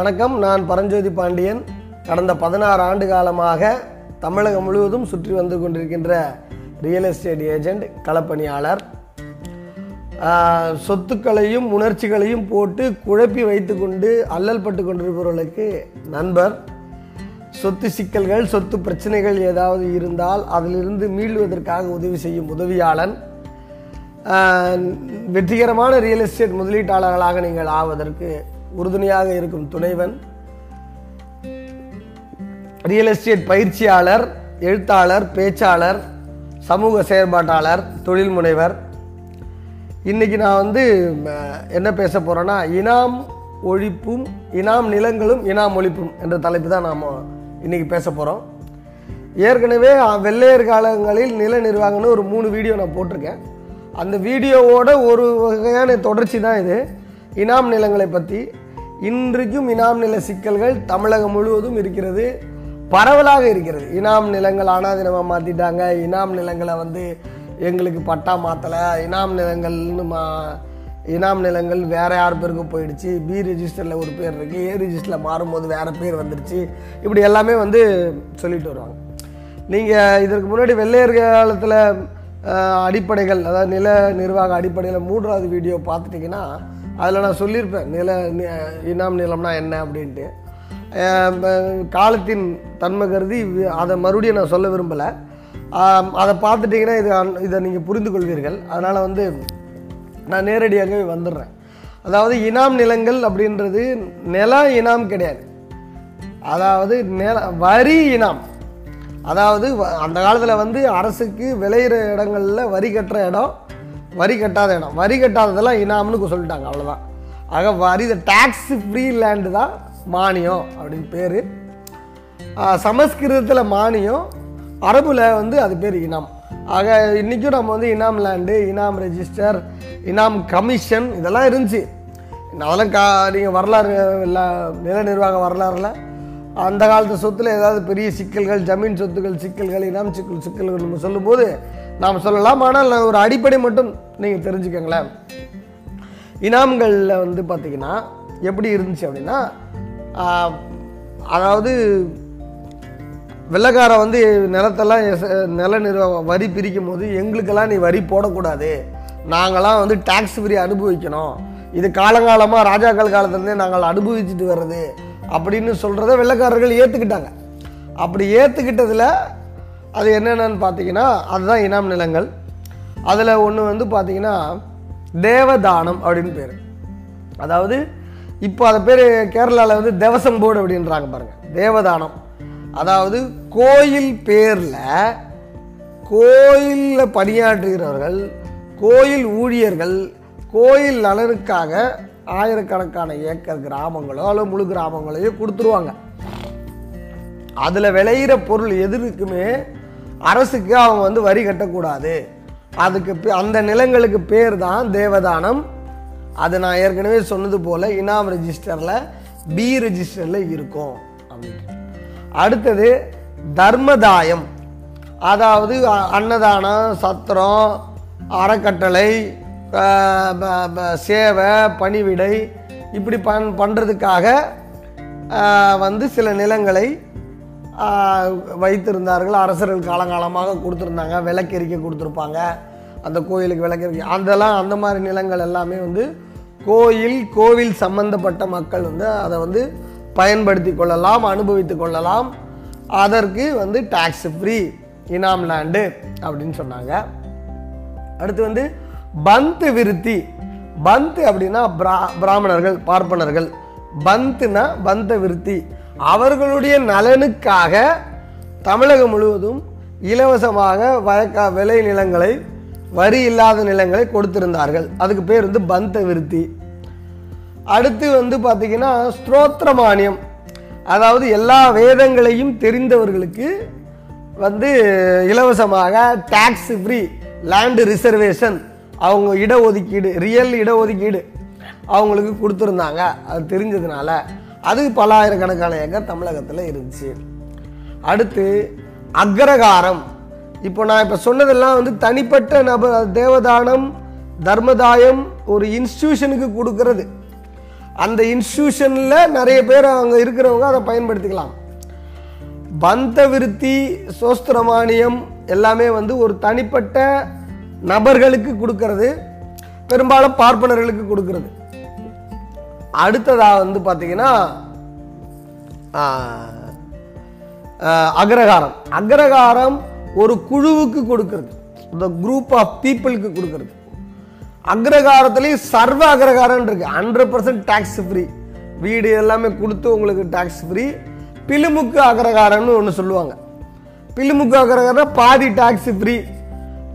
வணக்கம். நான் பரஞ்சோதி பாண்டியன். கடந்த பதினாறு ஆண்டு காலமாக தமிழகம் முழுவதும் சுற்றி வந்து கொண்டிருக்கின்ற ரியல் எஸ்டேட் ஏஜெண்ட் களப்பணியாளர். சொத்துக்களையும் உணர்ச்சிகளையும் போட்டு குழப்பி வைத்துக்கொண்டு அல்லல் பட்டு கொண்டிருப்பவர்களுக்கு நண்பர் சொத்து சிக்கல்கள் சொத்து பிரச்சனைகள் ஏதாவது இருந்தால் அதிலிருந்து மீள்வதற்காக உதவி செய்யும் உதவியாளன். வெற்றிகரமான ரியல் எஸ்டேட் முதலீட்டாளர்களாக நீங்கள் ஆவதற்கு உறுதுணையாக இருக்கும் துணைவன் ரியல் எஸ்டேட் பயிற்சியாளர் எழுத்தாளர் பேச்சாளர் சமூக செயற்பாட்டாளர் தொழில் முனைவர். இன்னைக்கு நான் வந்து என்ன பேச போறேன்னா இனாம் ஒழிப்பும் இனாம் நிலங்களும் இனாம் ஒழிப்பும் என்ற தலைப்பு தான் நாம் இன்னைக்கு பேச போகிறோம் ஏற்கனவே வெள்ளையர் காலங்களில் நில நிர்வாகம்னு ஒரு மூணு வீடியோ நான் போட்டிருக்கேன். அந்த வீடியோவோட ஒரு வகையான தொடர்ச்சி தான் இது. இனாம் நிலங்களை பற்றி இன்றைக்கும் இனாம் நில சிக்கல்கள் தமிழகம் முழுவதும் இருக்கிறது. பரவலாக இருக்கிறது. இனாம் நிலங்கள் அனாதினமாக மாற்றிட்டாங்க இனாம் நிலங்களை வந்து எங்களுக்கு பட்டா மாற்றலை இனாம் நிலங்கள்னு மா இனாம் நிலங்கள் வேற யார் பேருக்கு போயிடுச்சு. பி ரிஜிஸ்டரில் ஒரு பேர் இருக்குது ஏ ரிஜிஸ்டரில் மாறும்போது வேற பேர் வந்துருச்சு. இப்படி எல்லாமே வந்து சொல்லிட்டு வருவாங்க. நீங்கள் இதற்கு முன்னாடி வெள்ளையர் காலத்தில் அடிப்படைகள் அதாவது நில நிர்வாக அடிப்படையில் மூன்றாவது வீடியோ பார்த்துட்டிங்கன்னா அதில் நான் சொல்லியிருப்பேன் நில இனாம் நிலம்னா என்ன அப்படின்ட்டு. காலத்தின் தன்மை கருதி அதை மறுபடியும் நான் சொல்ல விரும்பலை. அதை பார்த்துட்டிங்கன்னா இது இதை நீங்கள் புரிந்து கொள்வீர்கள் அதனால் வந்து நான் நேரடியாகவே வந்துடுறேன். அதாவது இனாம் நிலங்கள் அப்படின்றது நில இனாம் கிடையாது. அதாவது நில வரி இனாம். அதாவது வ- அந்த காலத்தில் வந்து அரசுக்கு விளையிற இடங்களில் வரி கட்டுற இடம் வரி கட்டாத இடம். வரி கட்டாததெல்லாம் இனாம்னு சொல்லிட்டாங்க அவ்வளோதான் ஆக வரி டேக்ஸ் ஃப்ரீ லேண்டு தான் மானியம் அப்படின்னு பேர். சமஸ்கிருதத்தில் மானியம் அரபுல வந்து அது பேர் இனாம். ஆக இன்றைக்கும் நம்ம வந்து இனாம் லேண்டு இனாம் ரெஜிஸ்டர் இனாம் கமிஷன் இதெல்லாம் இருந்துச்சு. அதெல்லாம் கா நீங்கள் வரலாறு எல்லா நில நிர்வாக வரலாறுல அந்த காலத்து சொத்தில் ஏதாவது பெரிய சிக்கல்கள் ஜமீன் சொத்துக்கள் சிக்கல்கள் இனாம் சிக்கல் சிக்கல்கள் நம்ம சொல்லும்போது நாம் சொல்லலாம் ஆனால் ஒரு அடிப்படை மட்டும் நீங்கள் தெரிஞ்சுக்கங்களேன். இனாம்களில் வந்து பார்த்தீங்கன்னா எப்படி இருந்துச்சு அப்படின்னா அதாவது வெள்ளக்காரன் வந்து நிலத்தெல்லாம் நில நிர்வாகம் வரி பிரிக்கும் போது எங்களுக்கெல்லாம் நீ வரி போடக்கூடாது. நாங்களாம் வந்து டேக்ஸ் ஃப்ரீ அனுபவிக்கணும். இது காலங்காலமாக ராஜாக்கள் காலத்துலேருந்தே நாங்கள் அனுபவிச்சுட்டு வர்றது அப்படின்னு சொல்கிறத வெள்ளக்காரர்கள் ஏற்றுக்கிட்டாங்க அப்படி ஏற்றுக்கிட்டதில் அது என்னென்னு பார்த்தீங்கன்னா அதுதான் இனாம் நிலங்கள். அதில் ஒன்று வந்து பார்த்தீங்கன்னா தேவதானம் அப்படின்னு பேர். அதாவது இப்போ அதை பேர் கேரளாவில் வந்து தேவசம் போர்டு அப்படின்றாங்க பாருங்க. தேவதானம். அதாவது கோயில் பேரில் கோயிலில் பணியாற்றுகிறவர்கள் கோயில் ஊழியர்கள் கோயில் நலனுக்காக ஆயிரக்கணக்கான ஏக்கர் கிராமங்களோ அல்லது முழு கிராமங்களையோ கொடுத்துருவாங்க. அதில் விளையிற பொருள் எதுக்குமே அரசுக்கு அவங்க வந்து வரி கட்டக்கூடாது. அதுக்கு பே- அந்த நிலங்களுக்கு பேர் தான் தேவதானம். அது நான் ஏற்கனவே சொன்னது போல இனாம் ரெஜிஸ்டரில் பி ரிஜிஸ்டரில் இருக்கும். அப்படின்ட்டு அடுத்தது தர்மதாயம். அதாவது அ- அன்னதானம் சத்திரம் அறக்கட்டளை சேவை பணிவிடை இப்படி பண் பண்ணுறதுக்காக வந்து சில நிலங்களை வைத்திருந்தார்கள். அரசர்கள் காலங்காலமாக கொடுத்துருந்தாங்க. விளக்கெரிக்க கொடுத்துருப்பாங்க. அந்த கோயிலுக்கு விளக்கெரிக்க. அதெல்லாம் அந்த மாதிரி நிலங்கள் எல்லாமே வந்து கோயில் கோவில் சம்பந்தப்பட்ட மக்கள் வந்து அதை வந்து பயன்படுத்தி கொள்ளலாம் அனுபவித்து கொள்ளலாம். அதற்கு வந்து டாக்ஸ் ஃப்ரீ இனாம் லேண்டு அப்படின்னு சொன்னாங்க. அடுத்து வந்து பந்து விருத்தி. பந்து அப்படின்னா பிரா பிராமணர்கள் பார்ப்பனர்கள். பந்துனா பந்த விருத்தி. அவர்களுடைய நலனுக்காக தமிழகம் முழுவதும் இலவசமாக வழக்க விளை நிலங்களை வரி இல்லாத நிலங்களை கொடுத்திருந்தார்கள். அதுக்கு பேர் வந்து பந்த விருத்தி. அடுத்து வந்து பார்த்திங்கன்னா ஸ்தோத்திர மானியம். அதாவது எல்லா வேதங்களையும் தெரிந்தவர்களுக்கு வந்து இலவசமாக டேக்ஸ் ஃப்ரீ லேண்டு ரிசர்வேஷன் அவங்க இடஒதுக்கீடு ரியல் இடஒதுக்கீடு அவங்களுக்கு கொடுத்துருந்தாங்க. அது தெரிஞ்சதுனால அது பல ஆயிரக்கணக்கான ஏக்கர் தமிழகத்தில் இருந்துச்சு. அடுத்து அக்ரகாரம். இப்போ நான் இப்போ சொன்னதெல்லாம் வந்து தனிப்பட்ட நபர் தேவதானம் தர்மதாயம் ஒரு இன்ஸ்டியூஷனுக்கு கொடுக்கறது. அந்த இன்ஸ்டியூஷனில் நிறைய பேர் அங்கே இருக்கிறவங்க அதை பயன்படுத்திக்கலாம். பந்த விருத்தி சோஸ்திரமானியம் எல்லாமே வந்து ஒரு தனிப்பட்ட நபர்களுக்கு கொடுக்கறது. பெரும்பாலும் பார்ப்பனர்களுக்கு கொடுக்கறது. அடுத்ததாக வந்து பார்த்தீங்கன்னா அக்ரகாரம். அக்ரகாரம் ஒரு குழுவுக்கு கொடுக்கறது. இந்த குரூப் ஆஃப் பீப்புளுக்கு கொடுக்கறது. அக்ரகாரத்துலேயும் சர்வ அக்ரகாரம் இருக்கு. ஹண்ட்ரட் பர்சன்ட் டேக்ஸ் ஃப்ரீ வீடு எல்லாமே கொடுத்து உங்களுக்கு டேக்ஸ் ஃப்ரீ பிலுமுக்கு அக்ரகாரம்னு ஒன்று சொல்லுவாங்க. பிலுமுக்கு அக்ரகாரம் பாதி டேக்ஸ் ஃப்ரீ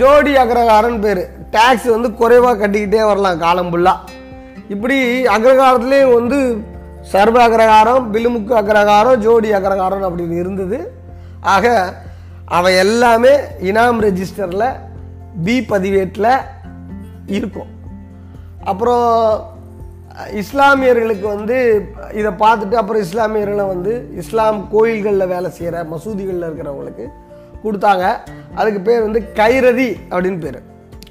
ஜோடி அக்ரகாரம்னு பேர். டேக்ஸ் வந்து குறைவாக கட்டிக்கிட்டே வரலாம் காலம் ஃபுல்லாக இப்படி அக்ரகாரத்துலேயும் வந்து சர்வ அக்ரகாரம் பிலுமுக்கு அக்ரகாரம் ஜோடி அக்ரகாரம் அப்படின்னு இருந்தது. ஆக அவை எல்லாமே இனாம் ரெஜிஸ்டரில் பி பதிவேட்டில் இருக்கும். அப்புறம் இஸ்லாமியர்களுக்கு வந்து இதை பார்த்துட்டு அப்புறம் இஸ்லாமியர்களை வந்து இஸ்லாம் கோயில்களில் வேலை செய்கிற மசூதிகளில் இருக்கிறவங்களுக்கு கொடுத்தாங்க. அதுக்கு பேர் வந்து கைரதி அப்படின்னு பேர்.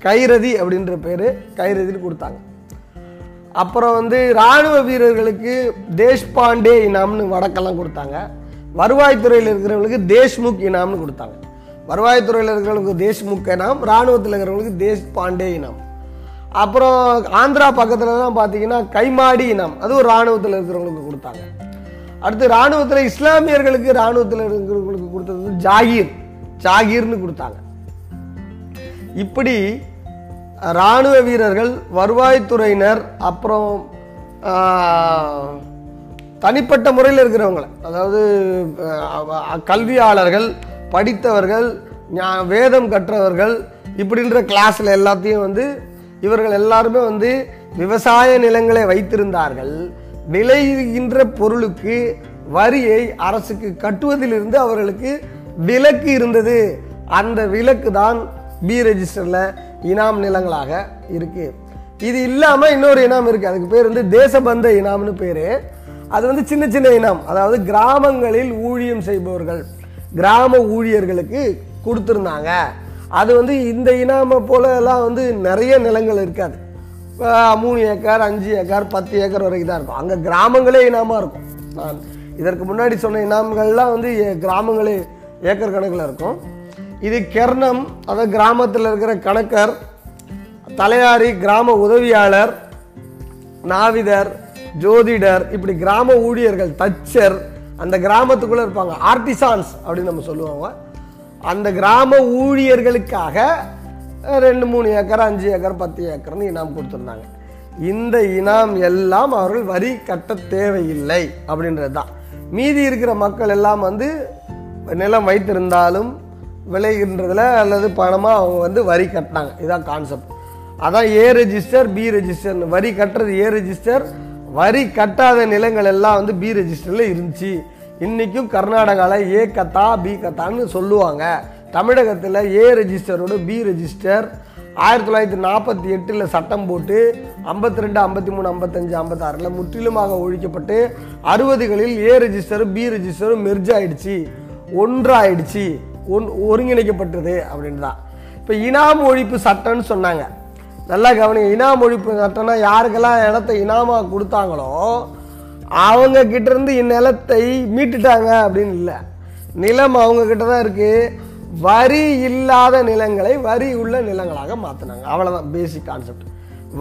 கைரதி அப்படின்ற பேர் கைரதின்னு கொடுத்தாங்க. அப்புறம் வந்து ராணுவ வீரர்களுக்கு தேஷ்பாண்டே இனாம்னு வடக்கெல்லாம் கொடுத்தாங்க. வருவாய்த்துறையில் இருக்கிறவங்களுக்கு தேஷ்முக் இனாம்னு கொடுத்தாங்க. வருவாய்த்துறையில் இருக்கிறவங்களுக்கு தேஷ்முக் இனாம் ராணுவத்தில் இருக்கிறவங்களுக்கு தேஷ்பாண்டே இனாம். அப்புறம் ஆந்திரா பக்கத்துலலாம் பார்த்தீங்கன்னா கைமாடி இனம் அது ஒரு ராணுவத்தில் இருக்கிறவங்களுக்கு கொடுத்தாங்க. அடுத்து ராணுவத்தில் இஸ்லாமியர்களுக்கு ராணுவத்தில் இருக்கிறவங்களுக்கு கொடுத்தது ஜாகிர் ஜாகீர். ஜாகீர்னு கொடுத்தாங்க. இப்படி ராணுவ வீரர்கள் வருவாய்த்துறையினர் அப்புறம் தனிப்பட்ட முறையில் இருக்கிறவங்கள அதாவது கல்வியாளர்கள் படித்தவர்கள் ஞா- வேதம் கற்றவர்கள் இப்படின்ற கிளாஸில் எல்லாத்தையும் வந்து இவர்கள் எல்லாருமே வந்து விவசாய நிலங்களை வைத்திருந்தார்கள். விளைகின்ற பொருளுக்கு வரியை அரசுக்கு கட்டுவதிலிருந்து அவர்களுக்கு விலக்கு இருந்தது. அந்த விலக்கு தான் பி ரெஜிஸ்டரில் இனாம் நிலங்களாக இருக்கு. இது இல்லாம இன்னொரு இனாம் இருக்கு. அதுக்கு பேர் வந்து தேசபந்த இனாம்னு பேரு. அது வந்து சின்ன சின்ன இனாம். அதாவது கிராமங்களில் ஊழியம் செய்பவர்கள் கிராம ஊழியர்களுக்கு கொடுத்துருந்தாங்க. அது வந்து இந்த இனாமை போல எல்லாம் வந்து நிறைய நிலங்கள் இருக்காது. மூணு ஏக்கர் அஞ்சு ஏக்கர் பத்து ஏக்கர் வரைக்கும் தான் இருக்கும். அங்கே கிராமங்களே இனாமாக இருக்கும். நான் இதற்கு முன்னாடி சொன்ன இனாம்கள்லாம் வந்து ஏ- கிராமங்களே ஏக்கர் கணக்கில் இருக்கும். இது கெர்ணம் அதாவது கிராமத்தில் இருக்கிற கணக்கர் தலையாரி கிராம உதவியாளர் நாவிதர் ஜோதிடர் இப்படி கிராம ஊழியர்கள் தச்சர் அந்த கிராமத்துக்குள்ளே இருப்பாங்க. ஆர்டிசான்ஸ் அப்படின்னு நம்ம சொல்லுவாங்க. அந்த கிராம ஊழியர்களுக்காக ரெண்டு மூணு ஏக்கர் அஞ்சு ஏக்கர் பத்து ஏக்கர்னு இனாம் கொடுத்துருந்தாங்க. இந்த இனாம் எல்லாம் அவர்கள் வரி கட்ட தேவையில்லை அப்படின்றது தான் மீதி இருக்கிற மக்கள் எல்லாம் வந்து நிலம் வைத்திருந்தாலும் விளைகின்றதில் அல்லது பணமாக அவங்க வந்து வரி கட்டினாங்க. இதுதான் கான்செப்ட் அதான் ஏ ரெஜிஸ்டர் பி ரெஜிஸ்டர்னு வரி கட்டுறது ஏ ரெஜிஸ்டர் வரி கட்டாத நிலங்கள் எல்லாம் வந்து பி ரெஜிஸ்டரில் இருந்துச்சு. இன்றைக்கும் கர்நாடகாவில் ஏ கத்தா பி கத்தான்னு சொல்லுவாங்க. தமிழகத்தில் ஏ ரெஜிஸ்டரோட பி ரெஜிஸ்டர் ஆயிரத்தி தொள்ளாயிரத்தி நாற்பத்தி எட்டில் சட்டம் போட்டு ஐம்பத்தி ரெண்டு ஐம்பத்தி மூணு ஐம்பத்தஞ்சு ஐம்பத்தாறில் முற்றிலுமாக ஒழிக்கப்பட்டு அறுபதுகளில் ஏ ரெஜிஸ்டரும் பி ரெஜிஸ்டரும் மெர்ஜ் ஆயிடுச்சு. ஒன்றாயிடுச்சு. ஒன் ஒருங்கிணைக்கப்பட்டது அப்படின்னு தான் இப்போ இனாம் ஒழிப்பு சட்டம்னு சொன்னாங்க. நல்லா கவனிங்க இனாம் ஒழிப்பு சட்டம்னா யாருக்கெல்லாம் இடத்த இனாமாக கொடுத்தாங்களோ அவங்க கிட்டேருந்து இந்நிலத்தை மீட்டுட்டாங்க அப்படின்னு இல்லை. நிலம் அவங்க கிட்ட தான் இருக்குது வரி இல்லாத நிலங்களை வரி உள்ள நிலங்களாக மாற்றினாங்க அவ்வளோதான் பேசிக் கான்செப்ட்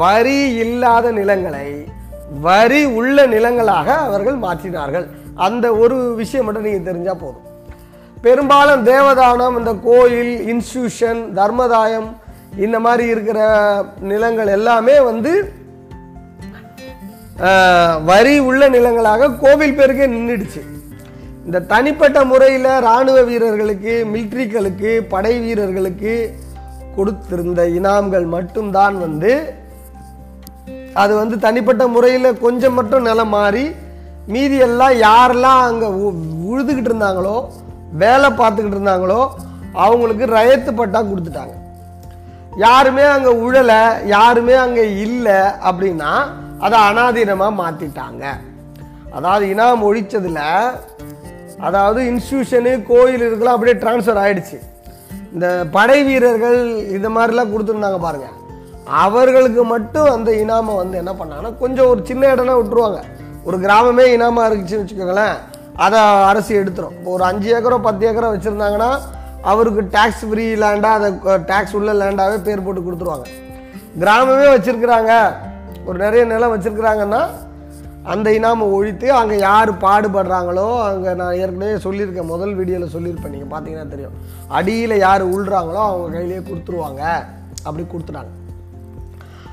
வரி இல்லாத நிலங்களை வரி உள்ள நிலங்களாக அவர்கள் மாற்றினார்கள். அந்த ஒரு விஷயம் மட்டும் நீங்கள் தெரிஞ்சால் போதும். பெரும்பாலும் தேவதானம் இந்த கோயில் இன்ஸ்டியூஷன் தர்மதாயம் இந்த மாதிரி இருக்கிற நிலங்கள் எல்லாமே வந்து வரி உள்ள நிலங்களாக கோவில் பேருக்கே நின்றுடுச்சு இந்த தனிப்பட்ட முறையில் இராணுவ வீரர்களுக்கு மிலிட்ரிகளுக்கு படை வீரர்களுக்கு கொடுத்திருந்த இனாம்கள் மட்டும்தான் வந்து அது வந்து தனிப்பட்ட முறையில் கொஞ்சம் மட்டும் நிலம் மாறி மீதி எல்லாம் யாரெல்லாம் அங்கே உழுதுகிட்டு இருந்தாங்களோ வேலை பார்த்துக்கிட்டு இருந்தாங்களோ அவங்களுக்கு ரயத்து பட்டா கொடுத்துட்டாங்க. யாருமே அங்கே உழலை யாருமே அங்கே இல்லை அப்படின்னா அதை அனாதீனமாக மாற்றிட்டாங்க அதாவது இனாம் ஒழித்ததில் அதாவது இன்ஸ்டியூஷனு கோயில் இருக்கலாம் அப்படியே ட்ரான்ஸ்ஃபர் ஆகிடுச்சு இந்த படை வீரர்கள் இது மாதிரிலாம் கொடுத்துருந்தாங்க பாருங்க. அவர்களுக்கு மட்டும் அந்த இனாமை வந்து என்ன பண்ணாங்கன்னா கொஞ்சம் ஒரு சின்ன இடம்னா விட்டுருவாங்க. ஒரு கிராமமே இனாமா இருந்துச்சுன்னு வச்சுக்கோங்களேன். அதை அரசு எடுத்துரும். இப்போ ஒரு அஞ்சு ஏக்கரோ பத்து ஏக்கரோ வச்சுருந்தாங்கன்னா அவருக்கு டேக்ஸ் ஃப்ரீ லேண்டாக அதை டேக்ஸ் உள்ள லேண்டாகவே பேர் போட்டு கொடுத்துருவாங்க. கிராமமே வச்சுருக்குறாங்க. ஒரு நிறைய நிலம் வச்சுருக்குறாங்கன்னா அந்த இனாமை ஒழித்து அங்கே யார் பாடுபடுறாங்களோ அங்கே நான் ஏற்கனவே சொல்லியிருக்கேன். முதல் வீடியோவில் சொல்லியிருப்பேன். நீங்கள் பார்த்தீங்கன்னா தெரியும். அடியில் யார் உள்றாங்களோ அவங்க கையிலேயே கொடுத்துருவாங்க. அப்படி கொடுத்துட்டாங்க.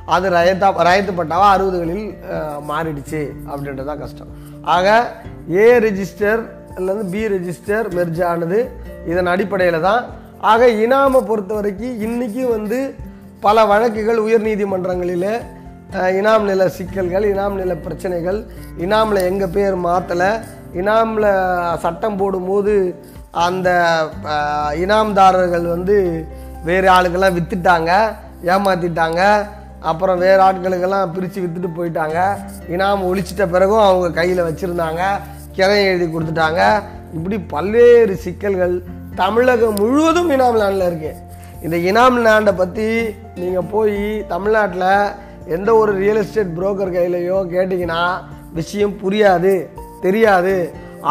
அது ரயத்தா ரயத்து பட்டாவா அறுபதுகளில் மாறிடுச்சு அப்படின்றது தான் கஷ்டம். ஆக ஏ ரெஜிஸ்டர் அல்லது பி ரெஜிஸ்டர் மெர்ஜ் ஆனது இதன் அடிப்படையில் தான் ஆக இனாமை பொறுத்த வரைக்கும் இன்றைக்கும் வந்து பல வழக்குகள் உயர்நீதிமன்றங்களில் இனாம் நில சிக்கல்கள் இனாம் நில பிரச்சனைகள் இனாமில் எங்கள் பேர் மாற்றலை இனாமில் சட்டம் போடும்போது அந்த இனாம்தாரர்கள் வந்து வேறு ஆளுக்கெல்லாம் விற்றுட்டாங்க ஏமாற்றிட்டாங்க அப்புறம் வேறு ஆட்களுக்கெல்லாம் பிரித்து விற்றுட்டு போயிட்டாங்க. இனாம் ஒழிச்சிட்ட பிறகும் அவங்க கையில் வச்சுருந்தாங்க. கிரையை எழுதி கொடுத்துட்டாங்க. இப்படி பல்வேறு சிக்கல்கள் தமிழகம் முழுவதும் இனாம் லேண்டில் இருக்குது இந்த இனாம் லேண்டை பற்றி நீங்கள் போய் தமிழ்நாட்டில் எந்த ஒரு ரியல் எஸ்டேட் புரோக்கர் கையிலையோ கேட்டிங்கன்னா விஷயம் புரியாது தெரியாது.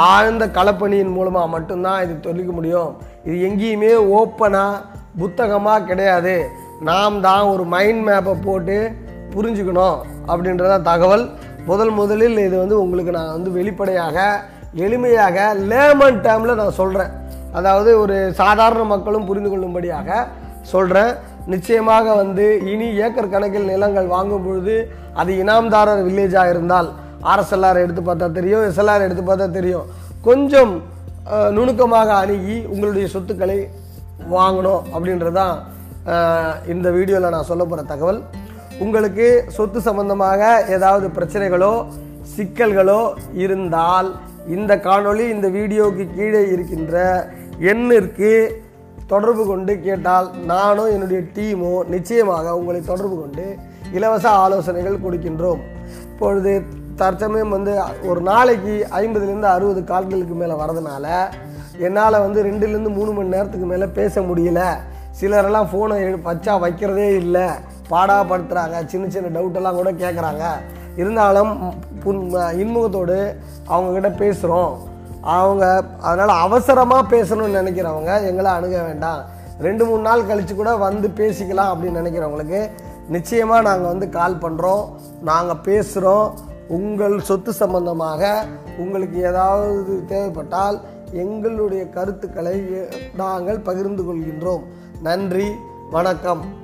ஆழ்ந்த களப்பணியின் மூலமாக மட்டும்தான் இது சொல்லிக்க முடியும். இது எங்கேயுமே ஓப்பனாக புத்தகமாக கிடையாது. நாம் தான் ஒரு மைண்ட் மேப்பை போட்டு புரிஞ்சுக்கணும் அப்படின்றதான் தகவல். முதல் முதலில் இது வந்து உங்களுக்கு நான் வந்து வெளிப்படையாக எளிமையாக லேமன் டேமில் நான் சொல்கிறேன் அதாவது ஒரு சாதாரண மக்களும் புரிந்து கொள்ளும்படியாக சொல்கிறேன் நிச்சயமாக வந்து இனி ஏக்கர் கணக்கில் நிலங்கள் வாங்கும் பொழுது அது இனாம்தாரர் வில்லேஜாக இருந்தால் ஆர்எஸ்எல்ஆர் எடுத்து பார்த்தா தெரியும் எஸ்எல்ஆர் எடுத்து பார்த்தா தெரியும். கொஞ்சம் நுணுக்கமாக அணுகி உங்களுடைய சொத்துக்களை வாங்கணும் அப்படின்றது தான் இந்த வீடியோவில் நான் சொல்ல போகிற தகவல் உங்களுக்கு சொத்து சம்பந்தமாக ஏதாவது பிரச்சனைகளோ சிக்கல்களோ இருந்தால் இந்த காணொளி இந்த வீடியோவுக்கு கீழே இருக்கின்ற எண்ணிற்கு தொடர்பு கொண்டு கேட்டால் நானும் என்னுடைய டீமும் நிச்சயமாக உங்களை தொடர்பு கொண்டு இலவச ஆலோசனைகள் கொடுக்கின்றோம். இப்பொழுது தற்சமயம் வந்து ஒரு நாளைக்கு ஐம்பதுலேருந்து அறுபது கால்களுக்கு மேலே வரதுனால என்னால் வந்து ரெண்டுலேருந்து மூணு மணி நேரத்துக்கு மேலே பேச முடியல. சிலரெல்லாம் ஃபோனை வச்சா வைக்கிறதே இல்லை. பாடாப்படுத்துகிறாங்க சின்ன சின்ன டவுட்டெல்லாம் கூட கேட்குறாங்க இருந்தாலும் புன் இன்முகத்தோடு அவங்கக்கிட்ட பேசுகிறோம் அவங்க அதனால் அவசரமாக பேசணும்னு நினைக்கிறவங்க எங்களை அணுக வேண்டாம். ரெண்டு மூணு நாள் கழித்து கூட வந்து பேசிக்கலாம் அப்படின்னு நினைக்கிறவங்களுக்கு நிச்சயமாக நாங்கள் வந்து கால் பண்ணுறோம் நாங்கள் பேசுகிறோம் உங்கள் சொத்து சம்பந்தமாக உங்களுக்கு ஏதாவது தேவைப்பட்டால் எங்களுடைய கருத்துக்களை நாங்கள் பகிர்ந்து கொள்கின்றோம். நன்றி வணக்கம்.